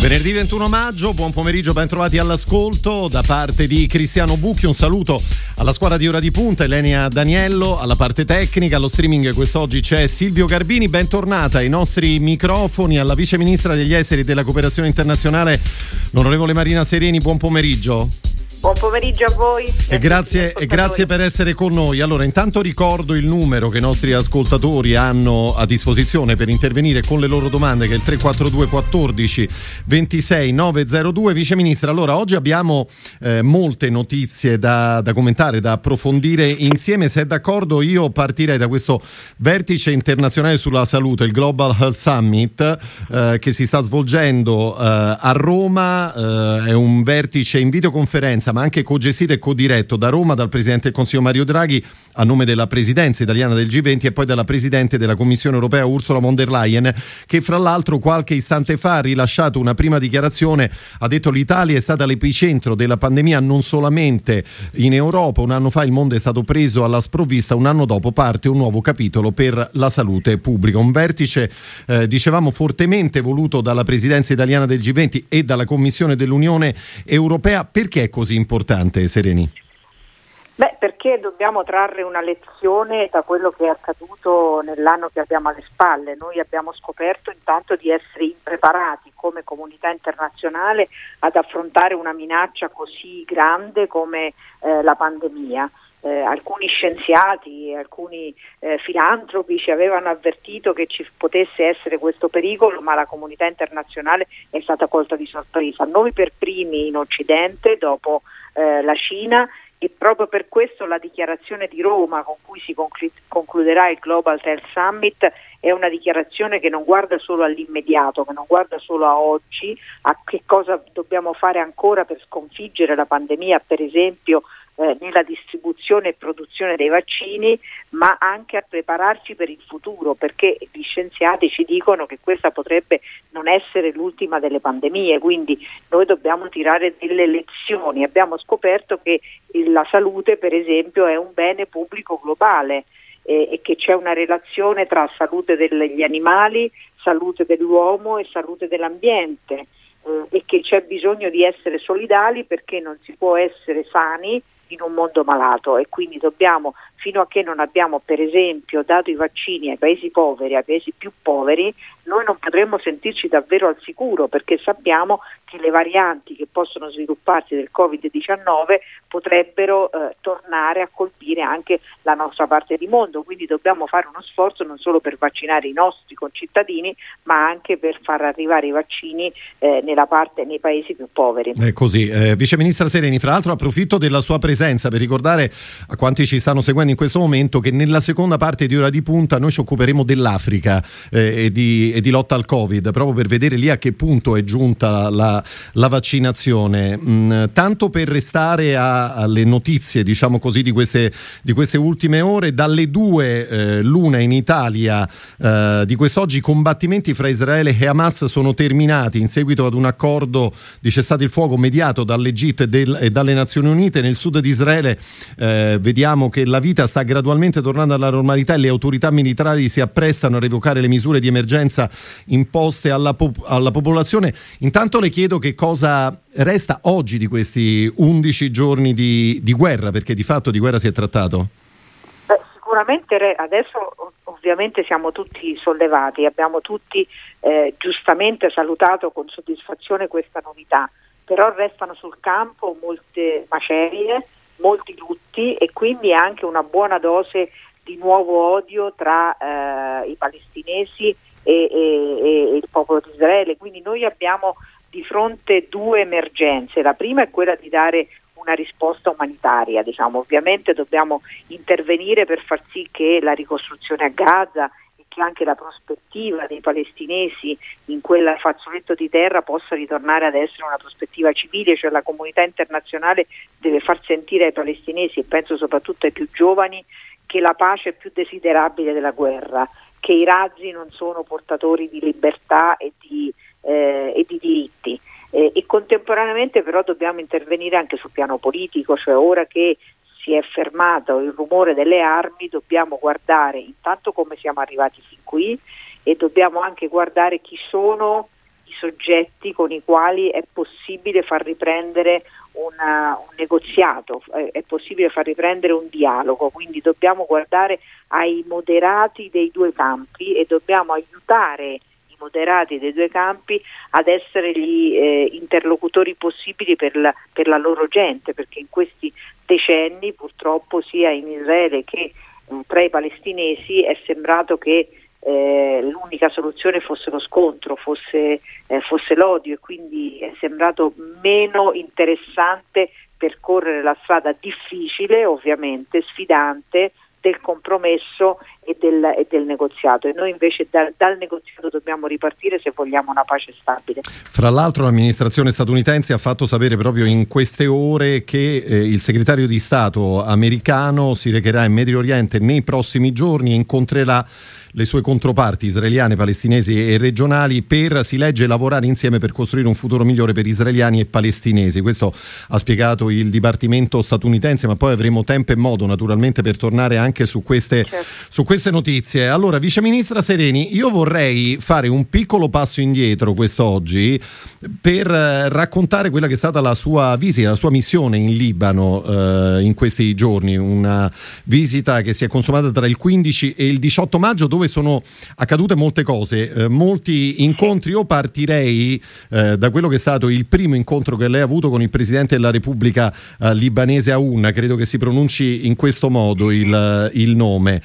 Venerdì 21 maggio, buon pomeriggio, ben trovati all'ascolto da parte di Cristiano Bucchi. Un saluto alla squadra di Ora di Punta, Elenia Daniello, alla parte tecnica, allo streaming quest'oggi c'è Silvio Garbini. Bentornata ai nostri microfoni alla vice ministra degli esteri e della cooperazione internazionale, l'onorevole Marina Sereni. Buon pomeriggio. Buon pomeriggio a voi. E grazie, e grazie, per essere con noi. Allora, intanto ricordo il numero che i nostri ascoltatori hanno a disposizione per intervenire con le loro domande, che è il 342 14 26 902. Vice Ministra, allora oggi abbiamo eh, molte notizie da, da, commentare, da approfondire insieme. Se è d'accordo, io partirei da questo vertice internazionale sulla salute, il Global Health Summit, eh, che si sta svolgendo eh, a Roma. Eh, è un vertice in videoconferenza ma anche co-gestito e co-diretto da Roma dal Presidente del Consiglio Mario Draghi a nome della Presidenza italiana del G20 e poi dalla Presidente della Commissione europea Ursula von der Leyen che fra l'altro qualche istante fa ha rilasciato una prima dichiarazione, ha detto l'Italia è stata l'epicentro della pandemia non solamente in Europa, un anno fa il mondo è stato preso alla sprovvista, un anno dopo parte un nuovo capitolo per la salute pubblica, un vertice eh, dicevamo fortemente voluto dalla Presidenza italiana del G20 e dalla Commissione dell'Unione Europea, perché è così importante Sereni? Beh, perché dobbiamo trarre una lezione da quello che è accaduto nell'anno che abbiamo alle spalle. Noi abbiamo scoperto intanto di essere impreparati come comunità internazionale ad affrontare una minaccia così grande come eh, la pandemia. Eh, alcuni scienziati, alcuni eh, filantropi ci avevano avvertito che ci potesse essere questo pericolo, ma la comunità internazionale è stata colta di sorpresa. Noi per primi in Occidente, dopo eh, la Cina, e proprio per questo la dichiarazione di Roma con cui si concluderà il Global Health Summit è una dichiarazione che non guarda solo all'immediato, che non guarda solo a oggi, a che cosa dobbiamo fare ancora per sconfiggere la pandemia, per esempio eh, nella distribuzione e produzione dei vaccini, ma anche a prepararci per il futuro, perché gli scienziati ci dicono che questa potrebbe non essere l'ultima delle pandemie, quindi noi dobbiamo tirare delle lezioni. Abbiamo scoperto che la salute, per esempio, è un bene pubblico globale e che c'è una relazione tra salute degli animali, salute dell'uomo e salute dell'ambiente eh, e che c'è bisogno di essere solidali perché non si può essere sani in un mondo malato. E quindi dobbiamo, fino a che non abbiamo per esempio dato i vaccini ai paesi poveri, ai paesi più poveri, noi non potremmo sentirci davvero al sicuro perché sappiamo che le varianti che possono svilupparsi del Covid-19 potrebbero eh, tornare a colpire anche la nostra parte di mondo, quindi dobbiamo fare uno sforzo non solo per vaccinare i nostri concittadini, ma anche per far arrivare i vaccini eh, nella parte, nei paesi più poveri. È così. Eh, Vice Ministra Sereni, fra l'altro approfitto della sua presenza per ricordare a quanti ci stanno seguendo in questo momento che nella seconda parte di Ora di Punta noi ci occuperemo dell'Africa eh, e, di, e, di, lotta al Covid, proprio per vedere lì a che punto è giunta la, la, vaccinazione. Mm, tanto per restare a, alle notizie, diciamo così, di queste, di queste ultime ore, dalle due eh, l'una in Italia eh, di quest'oggi i combattimenti fra Israele e Hamas sono terminati in seguito ad un accordo di cessate il fuoco mediato dall'Egitto e, del, e dalle Nazioni Unite. Nel sud di Israele eh, vediamo che la vita sta gradualmente tornando alla normalità e le autorità militari si apprestano a revocare le misure di emergenza imposte alla, pop- alla popolazione. Intanto le chiedo che cosa resta oggi di questi 11 giorni di, di guerra, perché di fatto di guerra si è trattato. Sicuramente adesso ovviamente siamo tutti sollevati, abbiamo tutti eh, giustamente salutato con soddisfazione questa novità, però restano sul campo molte macerie, molti lutti e quindi anche una buona dose di nuovo odio tra eh, i palestinesi e, e, e il popolo di Israele. Quindi noi abbiamo di fronte due emergenze. La prima è quella di dare una risposta umanitaria, diciamo. ovviamente dobbiamo intervenire per far sì che la ricostruzione a Gaza e che anche la prospettiva dei palestinesi in quel fazzoletto di terra possa ritornare ad essere una prospettiva civile, cioè la comunità internazionale deve far sentire ai palestinesi e penso soprattutto ai più giovani che la pace è più desiderabile della guerra, che i razzi non sono portatori di libertà e di, eh, e di diritti Contemporaneamente però dobbiamo intervenire anche sul piano politico, cioè ora che si è fermato il rumore delle armi dobbiamo guardare intanto come siamo arrivati fin qui e dobbiamo anche guardare chi sono i soggetti con i quali è possibile far riprendere una, un negoziato, è possibile far riprendere un dialogo, quindi dobbiamo guardare ai moderati dei due campi e dobbiamo aiutare moderati dei due campi ad essere gli eh, interlocutori possibili per la, per la, loro gente, perché in questi decenni purtroppo sia in Israele che eh, tra i palestinesi è sembrato che eh, l'unica soluzione fosse lo scontro, fosse, eh, fosse l'odio e quindi è sembrato meno interessante percorrere la strada difficile, ovviamente sfidante, del compromesso e del, e del, negoziato e noi invece da, dal negoziato dobbiamo ripartire se vogliamo una pace stabile. Fra l'altro l'amministrazione statunitense ha fatto sapere proprio in queste ore che eh, il segretario di Stato americano si recherà in Medio Oriente nei prossimi giorni e incontrerà le sue controparti israeliane, palestinesi e regionali per, si legge, lavorare insieme per costruire un futuro migliore per israeliani e palestinesi. Questo ha spiegato il Dipartimento statunitense, ma poi avremo tempo e modo naturalmente per tornare anche su queste, certo. su queste notizie. Allora, Vice Ministra Sereni, io vorrei fare un piccolo passo indietro quest'oggi per eh, raccontare quella che è stata la sua visita, la sua missione in Libano eh, in questi giorni, una visita che si è consumata tra il 15 e il 18 maggio dove sono accadute molte cose, eh, molti incontri. Io partirei eh, da quello che è stato il primo incontro che lei ha avuto con il Presidente della Repubblica eh, libanese Aoun, credo che si pronunci in questo modo il, il nome.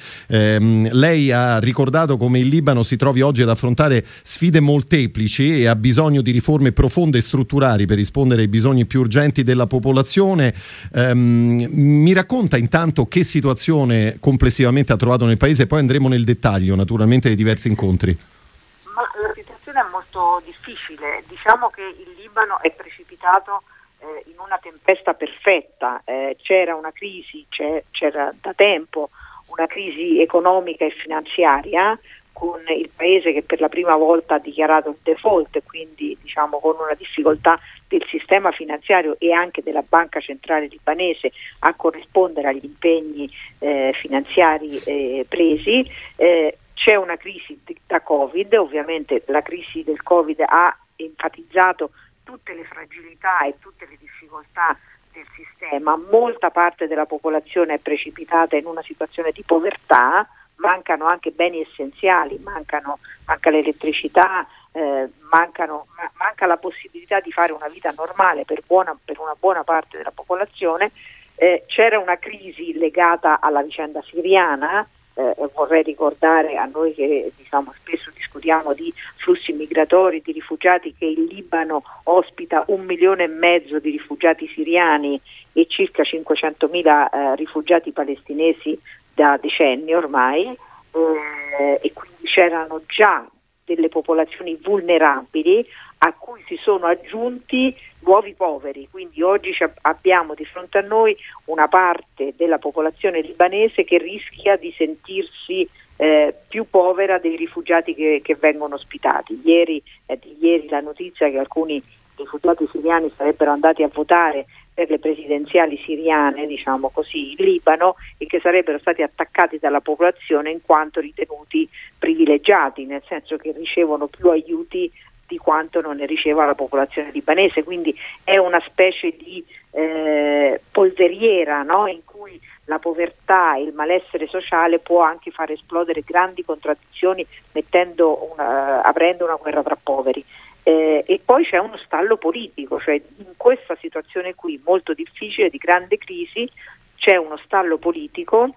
Ehm, lei ha ricordato come il Libano si trovi oggi ad affrontare sfide molteplici e ha bisogno di riforme profonde e strutturali per rispondere ai bisogni più urgenti della popolazione. Ehm, mi racconta intanto che situazione complessivamente ha trovato nel paese, poi andremo nel dettaglio naturalmente dei diversi incontri? Ma la situazione è molto difficile, diciamo che il Libano è precipitato eh, in una tempesta perfetta, eh, c'era una crisi, c'era da tempo una crisi economica e finanziaria con il paese che per la prima volta ha dichiarato il default, quindi diciamo con una difficoltà del sistema finanziario e anche della banca centrale libanese a corrispondere agli impegni eh, finanziari eh, presi. Eh, c'è una crisi da Covid, ovviamente la crisi del Covid ha enfatizzato tutte le fragilità e tutte le difficoltà del sistema, molta parte della popolazione è precipitata in una situazione di povertà, mancano anche beni essenziali, mancano, manca l'elettricità, eh, mancano, ma, manca la possibilità di fare una vita normale per, buona, per una buona parte della popolazione. Eh, c'era una crisi legata alla vicenda siriana, eh, vorrei ricordare a noi che diciamo, spesso discutiamo di flussi migratori, di rifugiati, che il Libano ospita un milione e mezzo di rifugiati siriani e circa 500 mila eh, rifugiati palestinesi da decenni ormai eh, e quindi c'erano già delle popolazioni vulnerabili a cui si sono aggiunti nuovi poveri, quindi oggi abbiamo di fronte a noi una parte della popolazione libanese che rischia di sentirsi eh, più povera dei rifugiati che, che vengono ospitati. Ieri, eh, ieri la notizia che alcuni rifugiati siriani sarebbero andati a votare per le presidenziali siriane, diciamo così, in Libano e che sarebbero stati attaccati dalla popolazione in quanto ritenuti privilegiati, nel senso che ricevono più aiuti di quanto non ne riceva la popolazione libanese, quindi è una specie di eh, polveriera no? in cui la povertà e il malessere sociale può anche far esplodere grandi contraddizioni una, aprendo una guerra tra poveri. Eh, e poi c'è uno stallo politico, cioè in questa situazione qui molto difficile, di grande crisi, c'è uno stallo politico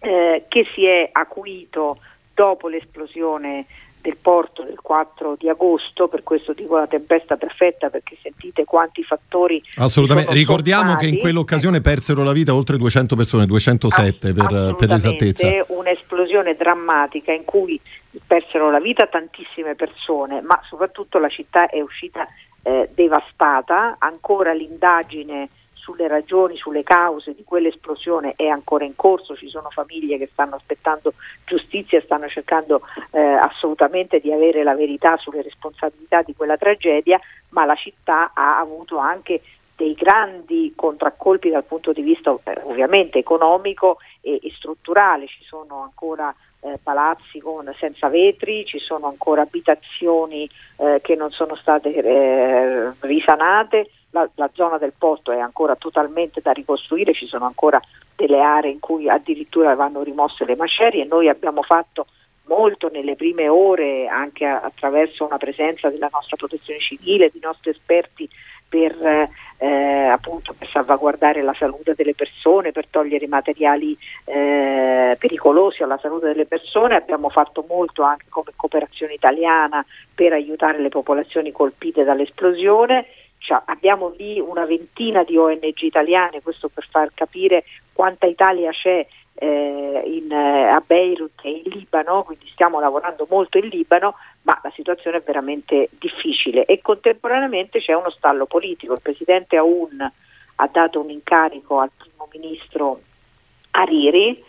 eh, che si è acuito dopo l'esplosione del porto del 4 di agosto, per questo dico la tempesta perfetta perché sentite quanti fattori. Assolutamente, ricordiamo formati. che in quell'occasione persero la vita oltre 200 persone, 207 per, per l'esattezza. Un'esplosione drammatica in cui persero la vita tantissime persone, ma soprattutto la città è uscita eh, devastata, ancora l'indagine sulle ragioni, sulle cause di quell'esplosione è ancora in corso, ci sono famiglie che stanno aspettando giustizia e stanno cercando eh, assolutamente di avere la verità sulle responsabilità di quella tragedia, ma la città ha avuto anche dei grandi contraccolpi dal punto di vista eh, ovviamente economico e, e, strutturale, ci sono ancora eh, palazzi con, senza vetri, ci sono ancora abitazioni eh, che non sono state eh, risanate, la, la, zona del porto è ancora totalmente da ricostruire, ci sono ancora delle aree in cui addirittura vanno rimosse le macerie, noi abbiamo fatto molto nelle prime ore anche attraverso una presenza della nostra protezione civile, di nostri esperti per, eh, appunto, per salvaguardare la salute delle persone, per togliere i materiali eh, pericolosi alla salute delle persone. Abbiamo fatto molto anche come cooperazione italiana per aiutare le popolazioni colpite dall'esplosione cioè, abbiamo lì una ventina di ONG italiane, questo per far capire quanta Italia c'è eh, in, eh, a Beirut e in Libano, quindi stiamo lavorando molto in Libano, ma la situazione è veramente difficile e contemporaneamente c'è uno stallo politico. Il presidente Aoun ha dato un incarico al primo ministro Hariri,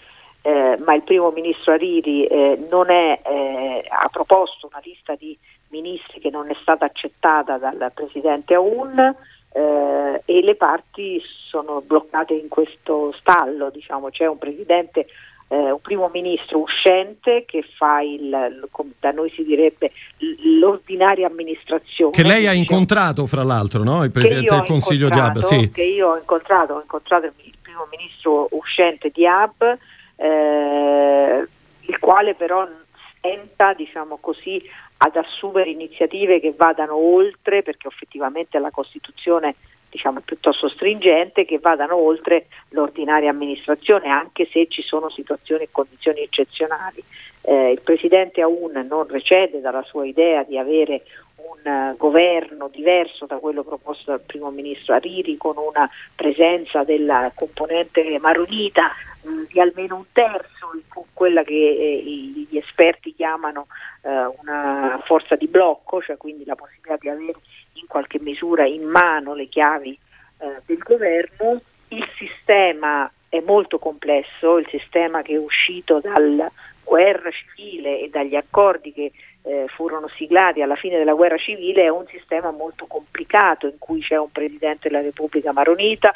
eh, ma il primo ministro Hariri eh, è, eh, ha proposto una lista di ministri che non è stata accettata dal presidente Aoun eh, e le parti sono bloccate in questo stallo, diciamo. c'è un presidente eh, un primo ministro uscente che fa il, da noi si direbbe, l'ordinaria amministrazione. Che lei ha incontrato fra l'altro, no? il Presidente del Consiglio di Ab. Sì. Che io ho incontrato, ho incontrato il primo ministro uscente di Ab, eh, il quale però tenta, diciamo così, ad assumere iniziative che vadano oltre, perché effettivamente la Costituzione diciamo, piuttosto stringente, che vadano oltre l'ordinaria amministrazione, anche se ci sono situazioni e condizioni eccezionali. Eh, il Presidente Aoun non recede dalla sua idea di avere un uh, governo diverso da quello proposto dal primo ministro Ariri con una presenza della componente maronita mm, di almeno un terzo, quella che eh, gli esperti chiamano eh, una forza di blocco, cioè quindi la possibilità di avere in qualche misura in mano le chiavi eh, del governo. Il sistema è molto complesso, il sistema che è uscito dalla guerra civile e dagli accordi che eh, furono siglati alla fine della guerra civile è un sistema molto complicato in cui c'è un presidente della Repubblica Maronita,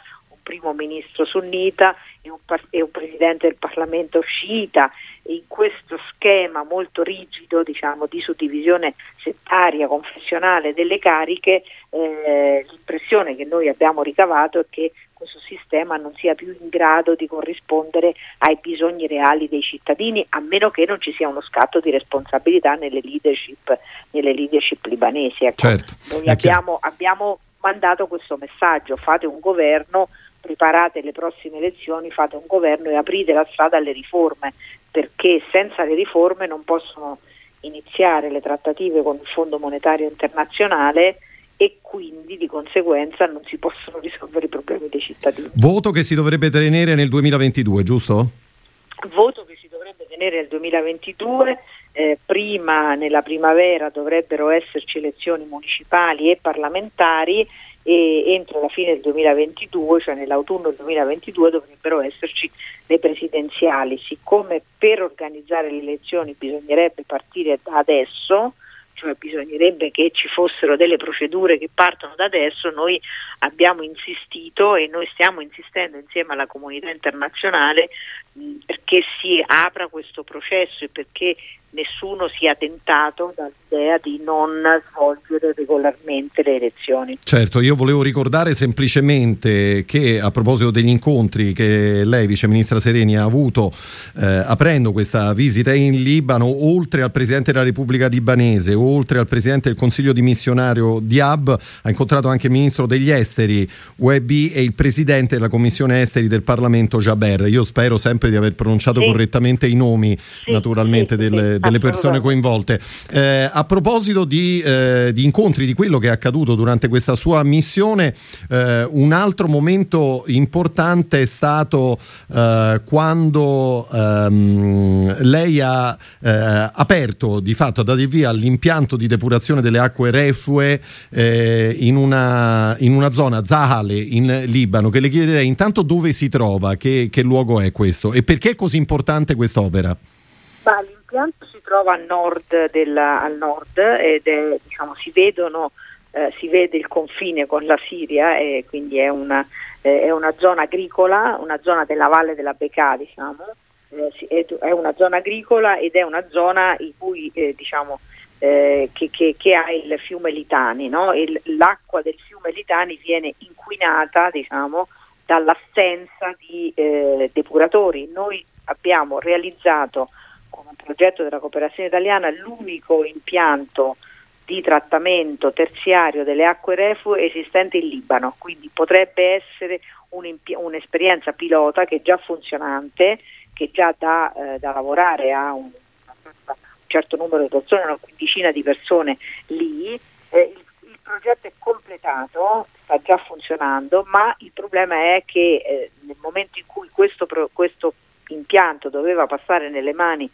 primo ministro sunnita e un, e un presidente del Parlamento sciita. In questo schema molto rigido diciamo, di suddivisione settaria, confessionale delle cariche, eh, l'impressione che noi abbiamo ricavato è che questo sistema non sia più in grado di corrispondere ai bisogni reali dei cittadini, a meno che non ci sia uno scatto di responsabilità nelle leadership, nelle leadership libanesi. Ecco, certo, noi abbiamo, abbiamo mandato questo messaggio, fate un governo preparate le prossime elezioni, fate un governo e aprite la strada alle riforme, perché senza le riforme non possono iniziare le trattative con il Fondo Monetario Internazionale e quindi di conseguenza non si possono risolvere i problemi dei cittadini. Voto che si dovrebbe tenere nel 2022, giusto? Voto che si dovrebbe tenere nel 2022. Eh, prima nella primavera dovrebbero esserci elezioni municipali e parlamentari e entro la fine del 2022, cioè nell'autunno del 2022, dovrebbero esserci le presidenziali. Siccome per organizzare le elezioni bisognerebbe partire da adesso, cioè bisognerebbe che ci fossero delle procedure che partono da adesso, noi abbiamo insistito e noi stiamo insistendo insieme alla comunità internazionale perché si apra questo processo e perché nessuno sia tentato dall'idea di non svolgere regolarmente le elezioni. Certo, io volevo ricordare semplicemente che a proposito degli incontri che lei, Vice Ministra Sereni, ha avuto eh, aprendo questa visita in Libano, oltre al Presidente della Repubblica libanese, oltre al Presidente del Consiglio dimissionario Diab, ha incontrato anche il Ministro degli Esteri Webi e il Presidente della Commissione Esteri del Parlamento Jaber. Io spero sempre di aver pronunciato sì. correttamente i nomi, sì, naturalmente, sì, del delle persone coinvolte. Eh, a proposito di, eh, di, incontri, di quello che è accaduto durante questa sua missione, eh, un altro momento importante è stato eh, quando ehm, lei ha eh, aperto, di fatto, ha dato il via all'impianto di depurazione delle acque reflue in una, in, una, zona, Zahale, in Libano, che le chiederei intanto dove si trova, che, che luogo è questo e perché è così importante quest'opera? Ma l'impianto si trova nord, della, al nord ed è, diciamo, si, vedono, eh, si vede il confine con la Siria e quindi è una, eh, è una zona agricola, una zona della valle della Bekaa, diciamo, eh, è una zona agricola ed è una zona cui eh, diciamo, eh, che, che, che, ha il fiume Litani. No? Il, l'acqua del fiume Litani viene inquinata diciamo, dall'assenza di eh, depuratori. Noi abbiamo realizzato progetto della cooperazione italiana l'unico impianto di trattamento terziario delle acque reflue esistente in Libano, quindi potrebbe essere un'esperienza pilota che è già funzionante, che già dà eh, da lavorare a un, un, certo numero di persone, una quindicina di persone lì. Eh, il, il, progetto è completato, sta già funzionando, ma il problema è che eh, nel momento in cui questo, questo impianto doveva passare nelle mani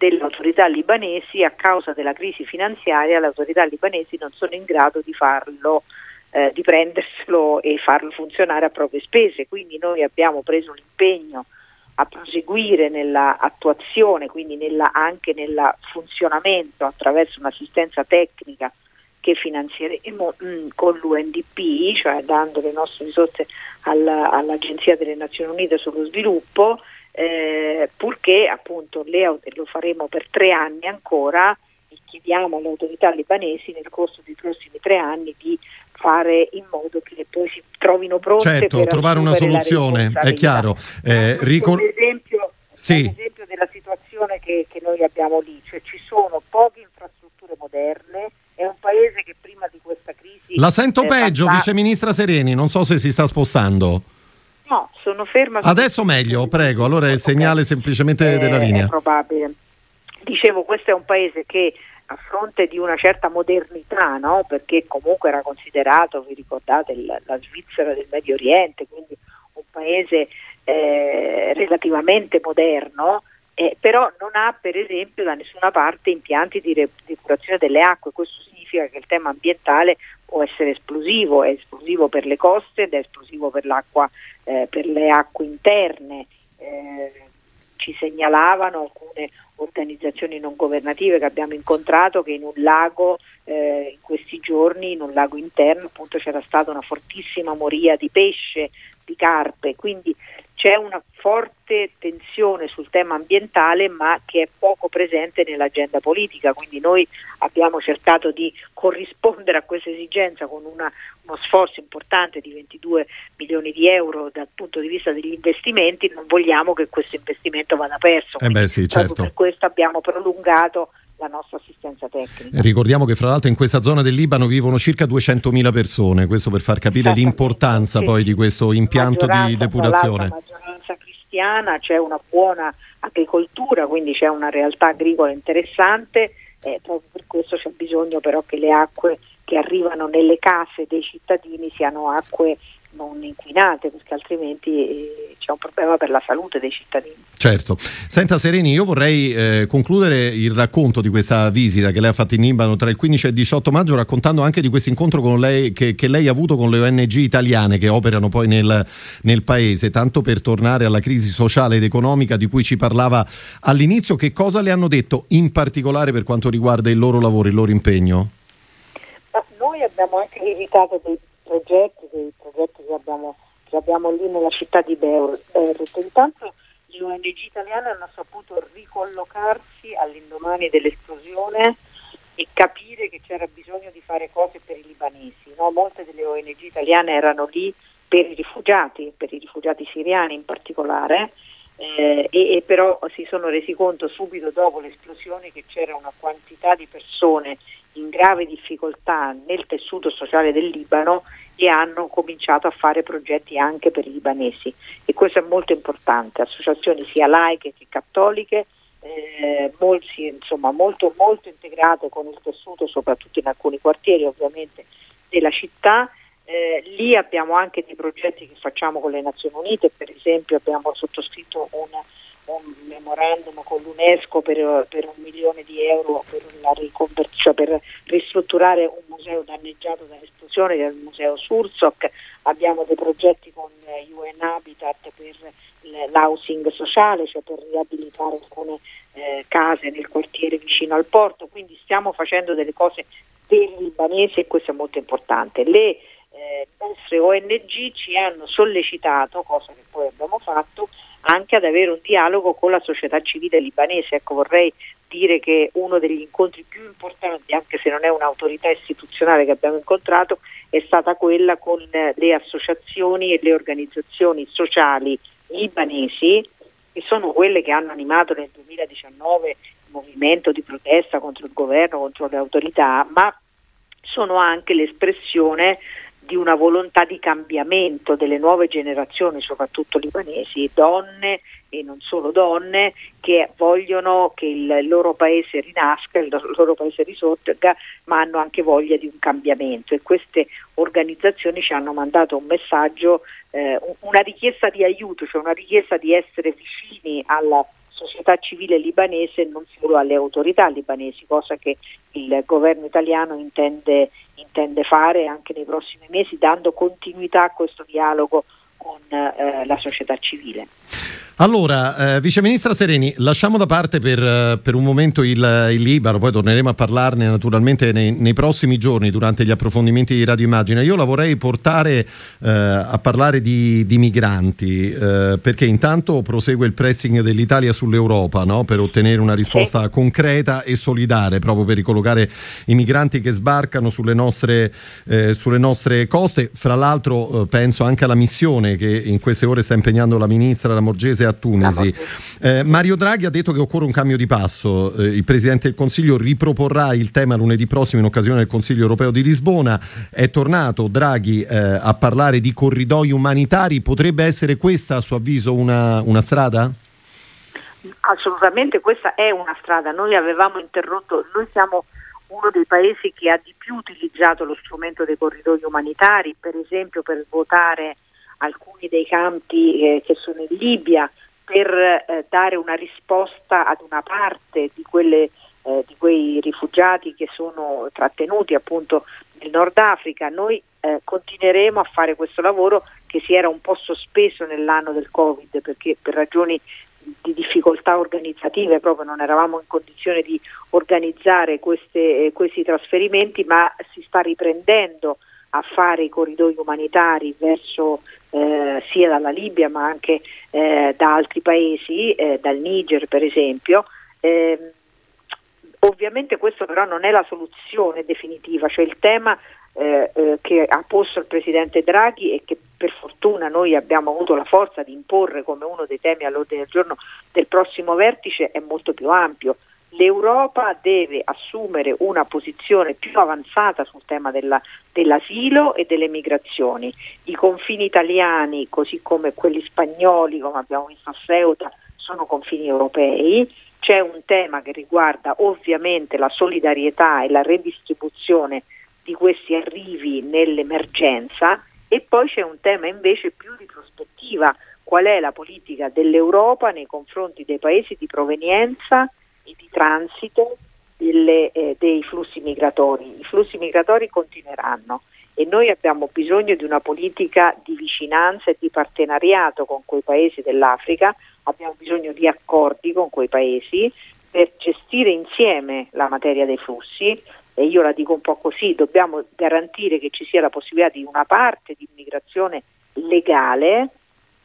delle autorità libanesi, a causa della crisi finanziaria le autorità libanesi non sono in grado di farlo, eh, di prenderselo e farlo funzionare a proprie spese. Quindi noi abbiamo preso l'impegno a proseguire nella attuazione, quindi nella, anche nel funzionamento attraverso un'assistenza tecnica che finanzieremo mm, con l'UNDP, cioè dando le nostre risorse alla, all'Agenzia delle Nazioni Unite sullo sviluppo eh, purché appunto le, lo faremo per tre anni ancora e chiediamo alle autorità libanesi nel corso dei prossimi tre anni di fare in modo che poi si trovino pronte certo, per trovare una soluzione, è chiaro. Eh, ricor- esempio, sì. esempio della situazione che, che, noi abbiamo lì, cioè ci sono poche infrastrutture moderne, è un paese che prima di questa crisi... La sento peggio, fa... Vice Ministra Sereni, non so se si sta spostando. Ferma. Adesso meglio, prego. Allora è il segnale semplicemente è, della linea. È probabile. Dicevo, questo è un paese che a fronte di una certa modernità, no? perché comunque era considerato, vi ricordate, la, la Svizzera del Medio Oriente, quindi un paese eh, relativamente moderno, eh, però non ha per esempio da nessuna parte impianti di depurazione delle acque, questo significa che il tema ambientale può essere esplosivo, è esplosivo per le coste ed è esplosivo per l'acqua eh, per le acque interne. Eh, ci segnalavano alcune organizzazioni non governative che abbiamo incontrato che in un lago eh, in questi giorni, in un lago interno, appunto c'era stata una fortissima moria di pesce, di carpe, quindi c'è una forte tensione sul tema ambientale ma che è poco presente nell'agenda politica, quindi noi abbiamo cercato di corrispondere a questa esigenza con una, uno sforzo importante di 22 milioni di euro dal punto di vista degli investimenti, non vogliamo che questo investimento vada perso. Eh beh, sì, certo. Per questo abbiamo prolungato la nostra assistenza tecnica. Ricordiamo che fra l'altro in questa zona del Libano vivono circa 200.000 persone, questo per far capire l'importanza sì. poi di questo impianto di depurazione. La maggioranza cristiana, c'è una buona agricoltura, quindi c'è una realtà agricola interessante, eh, proprio per questo c'è bisogno però che le acque che arrivano nelle case dei cittadini siano acque non inquinate perché altrimenti eh, c'è un problema per la salute dei cittadini. Certo. Senta Sereni, io vorrei eh, concludere il racconto di questa visita che lei ha fatto in Libano tra il 15 e il 18 maggio raccontando anche di questo incontro che, che, lei ha avuto con le ONG italiane che operano poi nel, nel paese, tanto per tornare alla crisi sociale ed economica di cui ci parlava all'inizio, che cosa le hanno detto in particolare per quanto riguarda il loro lavoro, il loro impegno? noi abbiamo anche visitato dei progetti, dei progetti che abbiamo, che abbiamo lì nella città di Beirut. Intanto le ONG italiane hanno saputo ricollocarsi all'indomani dell'esplosione e capire che c'era bisogno di fare cose per i libanesi. No? Molte delle ONG italiane erano lì per i rifugiati, per i rifugiati siriani in particolare, eh, e, e, però si sono resi conto subito dopo l'esplosione che c'era una quantità di persone in grave difficoltà nel tessuto sociale del Libano e hanno cominciato a fare progetti anche per i libanesi e questo è molto importante, associazioni sia laiche che cattoliche eh, molti, insomma, molto, molto integrate con il tessuto, soprattutto in alcuni quartieri ovviamente della città. Eh, lì abbiamo anche dei progetti che facciamo con le Nazioni Unite, per esempio abbiamo sottoscritto un, un memorandum con l'UNESCO per, per, un milione di euro per, cioè per, ristrutturare un museo danneggiato dall'esplosione che il museo Sursoc, abbiamo dei progetti con UN Habitat per l'housing sociale, cioè per riabilitare alcune eh, case nel quartiere vicino al porto, quindi stiamo facendo delle cose per i libanesi e questo è molto importante. Le eh, nostre ONG ci hanno sollecitato, cosa che poi abbiamo fatto, anche ad avere un dialogo con la società civile libanese. Ecco, vorrei dire che uno degli incontri più importanti, anche se non è un'autorità istituzionale che abbiamo incontrato, è stata quella con le associazioni e le organizzazioni sociali libanesi, che sono quelle che hanno animato nel 2019 il movimento di protesta contro il governo, contro le autorità, ma sono anche l'espressione di una volontà di cambiamento delle nuove generazioni, soprattutto libanesi, donne e non solo donne, che vogliono che il loro paese rinasca, il loro paese risorga, ma hanno anche voglia di un cambiamento. E queste organizzazioni ci hanno mandato un messaggio, eh, una richiesta di aiuto, cioè una richiesta di essere vicini alla società civile libanese e non solo alle autorità libanesi, cosa che il governo italiano intende, intende fare anche nei prossimi mesi, dando continuità a questo dialogo con eh, la società civile. Allora, eh, Vice Ministra Sereni, lasciamo da parte per, eh, per un momento il, il, Libano, poi torneremo a parlarne naturalmente nei, nei, prossimi giorni durante gli approfondimenti di Radio Immagine. Io la vorrei portare eh, a parlare di, di migranti, eh, perché intanto prosegue il pressing dell'Italia sull'Europa no? per ottenere una risposta concreta e solidale, proprio per ricollocare i migranti che sbarcano sulle nostre, eh, sulle nostre coste. Fra l'altro eh, penso anche alla missione che in queste ore sta impegnando la Ministra la Morgese a Tunisi. Eh, Mario Draghi ha detto che occorre un cambio di passo. Eh, il Presidente del Consiglio riproporrà il tema lunedì prossimo in occasione del Consiglio europeo di Lisbona. È tornato Draghi eh, a parlare di corridoi umanitari. Potrebbe essere questa, a suo avviso, una, una strada? Assolutamente questa è una strada. Noi avevamo interrotto, noi siamo uno dei paesi che ha di più utilizzato lo strumento dei corridoi umanitari, per esempio per votare alcuni dei campi eh, che sono in Libia per eh, dare una risposta ad una parte di, quelle, eh, di, quei rifugiati che sono trattenuti appunto nel Nord Africa. Noi eh, continueremo a fare questo lavoro che si era un po' sospeso nell'anno del Covid perché per ragioni di difficoltà organizzative proprio non eravamo in condizione di organizzare queste, eh, questi trasferimenti ma si sta riprendendo a fare i corridoi umanitari verso eh, sia dalla Libia ma anche eh, da altri paesi, eh, dal Niger per esempio. Ehm, ovviamente questo però non è la soluzione definitiva, cioè il tema eh, eh, che ha posto il Presidente Draghi e che per fortuna noi abbiamo avuto la forza di imporre come uno dei temi all'ordine del giorno del prossimo vertice è molto più ampio l'Europa deve assumere una posizione più avanzata sul tema della, dell'asilo e delle migrazioni. I confini italiani, così come quelli spagnoli, come abbiamo visto a Ceuta, sono confini europei. C'è un tema che riguarda ovviamente la solidarietà e la redistribuzione di questi arrivi nell'emergenza e poi c'è un tema invece più di prospettiva, qual è la politica dell'Europa nei confronti dei paesi di provenienza di transito delle, eh, dei flussi migratori. I flussi migratori continueranno e noi abbiamo bisogno di una politica di vicinanza e di partenariato con quei paesi dell'Africa, abbiamo bisogno di accordi con quei paesi per gestire insieme la materia dei flussi e io la dico un po' così, dobbiamo garantire che ci sia la possibilità di una parte di immigrazione legale,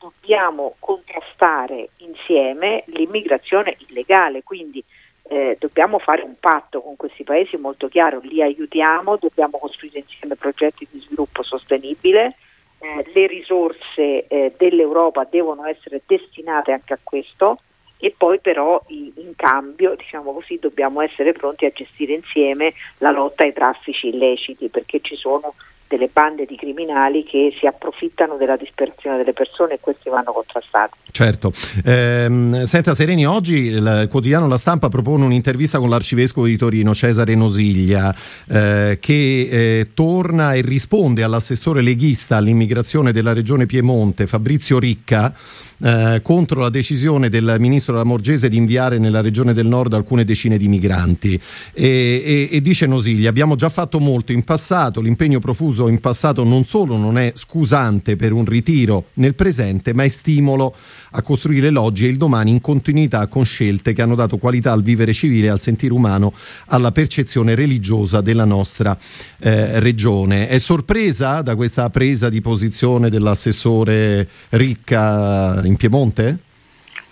dobbiamo contrastare insieme l'immigrazione illegale, quindi eh, dobbiamo fare un patto con questi paesi molto chiaro, li aiutiamo, dobbiamo costruire insieme progetti di sviluppo sostenibile, eh, le risorse eh, dell'Europa devono essere destinate anche a questo e poi però in cambio diciamo così, dobbiamo essere pronti a gestire insieme la lotta ai traffici illeciti perché ci sono delle bande di criminali che si approfittano della disperazione delle persone e questi vanno contrastati. Certo. Eh, senta Sereni, oggi il quotidiano La Stampa propone un'intervista con l'arcivescovo di Torino, Cesare Nosiglia, eh, che eh, torna e risponde all'assessore leghista all'immigrazione della regione Piemonte, Fabrizio Ricca, eh, contro la decisione del ministro Lamorgese di inviare nella regione del nord alcune decine di migranti. E, e, e dice Nosiglia, abbiamo già fatto molto in passato, l'impegno profuso in passato non solo non è scusante per un ritiro nel presente, ma è stimolo a costruire l'oggi e il domani in continuità con scelte che hanno dato qualità al vivere civile, al sentire umano, alla percezione religiosa della nostra eh, regione. È sorpresa da questa presa di posizione dell'assessore Ricca in Piemonte?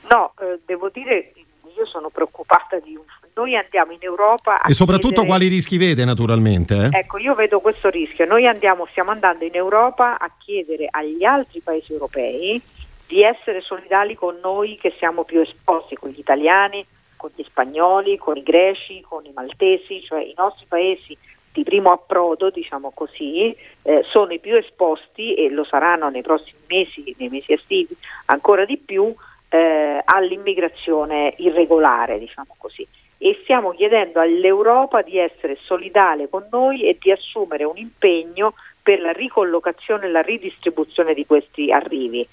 No, eh, devo dire, io sono preoccupata di un noi andiamo in Europa e soprattutto chiedere... quali rischi vede naturalmente eh? ecco io vedo questo rischio noi andiamo, stiamo andando in Europa a chiedere agli altri paesi europei di essere solidali con noi che siamo più esposti con gli italiani con gli spagnoli con i greci con i maltesi cioè i nostri paesi di primo approdo, diciamo così, eh, sono i più esposti e lo saranno nei prossimi mesi, nei mesi estivi ancora di più, eh, all'immigrazione irregolare, diciamo così. E stiamo chiedendo all'Europa di essere solidale con noi e di assumere un impegno per la ricollocazione e la ridistribuzione di questi arrivi.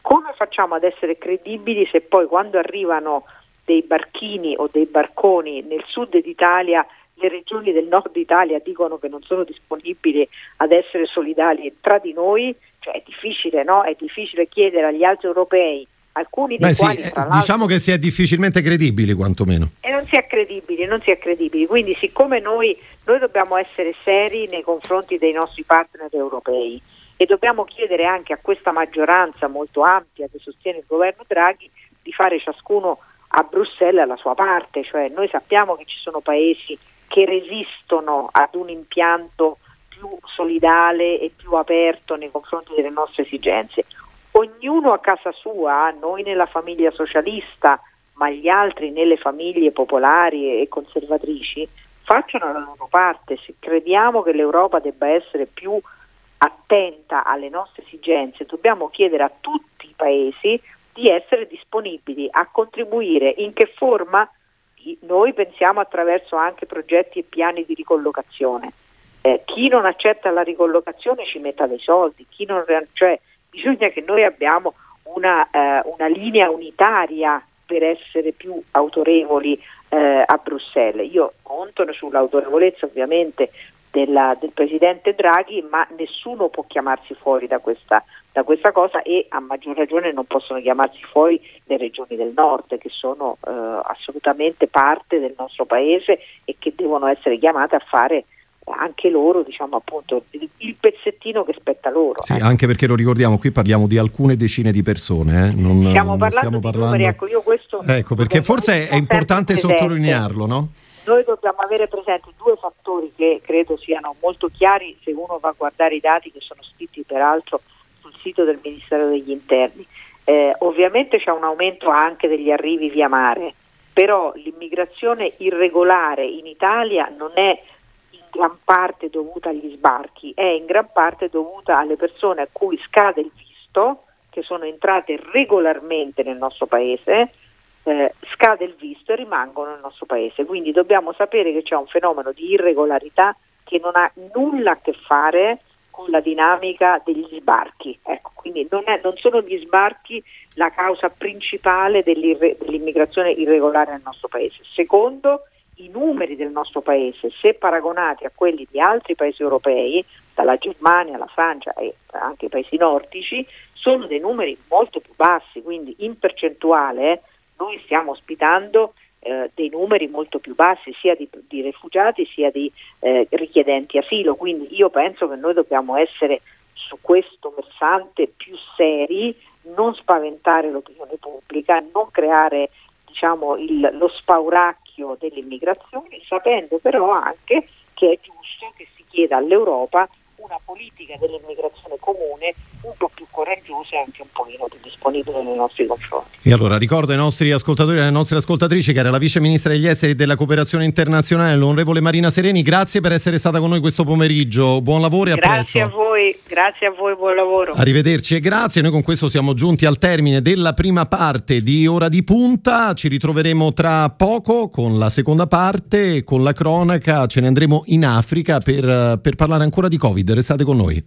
Come facciamo ad essere credibili se poi quando arrivano dei barchini o dei barconi nel sud d'Italia le regioni del nord Italia dicono che non sono disponibili ad essere solidali tra di noi, cioè è difficile, no? È difficile chiedere agli altri europei alcuni dei Beh, quali sì, diciamo che si è difficilmente credibili quantomeno. E non si è credibili, non si è credibili. Quindi siccome noi, noi dobbiamo essere seri nei confronti dei nostri partner europei e dobbiamo chiedere anche a questa maggioranza molto ampia che sostiene il governo Draghi di fare ciascuno a Bruxelles la sua parte, cioè noi sappiamo che ci sono paesi che resistono ad un impianto più solidale e più aperto nei confronti delle nostre esigenze. Ognuno a casa sua, noi nella famiglia socialista, ma gli altri nelle famiglie popolari e conservatrici, facciano la loro parte. Se crediamo che l'Europa debba essere più attenta alle nostre esigenze, dobbiamo chiedere a tutti i paesi di essere disponibili a contribuire in che forma noi pensiamo attraverso anche progetti e piani di ricollocazione. Eh, chi non accetta la ricollocazione ci metta dei soldi, non, cioè, bisogna che noi abbiamo una, eh, una, linea unitaria per essere più autorevoli eh, a Bruxelles. Io conto sull'autorevolezza ovviamente della, del Presidente Draghi, ma nessuno può chiamarsi fuori da questa, da questa, cosa e a maggior ragione non possono chiamarsi fuori le regioni del nord che sono eh, assolutamente parte del nostro paese e che devono essere chiamate a fare anche loro diciamo appunto il pezzettino che spetta loro. Sì, eh. anche perché lo ricordiamo, qui parliamo di alcune decine di persone, eh? non, stiamo non parlando stiamo parlando... Numeri, ecco, io questo ecco perché forse è importante sottolinearlo, no? Noi dobbiamo avere presenti due fattori che credo siano molto chiari se uno va a guardare i dati che sono scritti peraltro sul sito del Ministero degli Interni. Eh, ovviamente c'è un aumento anche degli arrivi via mare, però l'immigrazione irregolare in Italia non è gran parte dovuta agli sbarchi, è in gran parte dovuta alle persone a cui scade il visto, che sono entrate regolarmente nel nostro paese, eh, scade il visto e rimangono nel nostro paese. Quindi dobbiamo sapere che c'è un fenomeno di irregolarità che non ha nulla a che fare con la dinamica degli sbarchi. Ecco, quindi non, è, non, sono gli sbarchi la causa principale dell'immigrazione irregolare nel nostro paese. Secondo, i numeri del nostro paese, se paragonati a quelli di altri paesi europei, dalla Germania alla Francia e anche i paesi nordici, sono dei numeri molto più bassi, quindi in percentuale noi stiamo ospitando eh, dei numeri molto più bassi sia di, di rifugiati sia di eh, richiedenti asilo, quindi io penso che noi dobbiamo essere su questo versante più seri, non spaventare l'opinione pubblica, non creare diciamo, il, lo spauracchio dell'immigrazione, sapendo però anche che è giusto che si chieda all'Europa una politica dell'immigrazione comune un po' più coraggiosa e anche un pochino più disponibile nei nostri confronti. E allora ricordo ai nostri ascoltatori e alle nostre ascoltatrici che era la vice ministra degli esteri e della cooperazione internazionale, l'onorevole Marina Sereni, grazie per essere stata con noi questo pomeriggio, buon lavoro e grazie a presto. Grazie a voi, grazie a voi, buon lavoro. Arrivederci e grazie, noi con questo siamo giunti al termine della prima parte di Ora di Punta, ci ritroveremo tra poco con la seconda parte, con la cronaca, ce ne andremo in Africa per, per parlare ancora di Covid, restate con noi.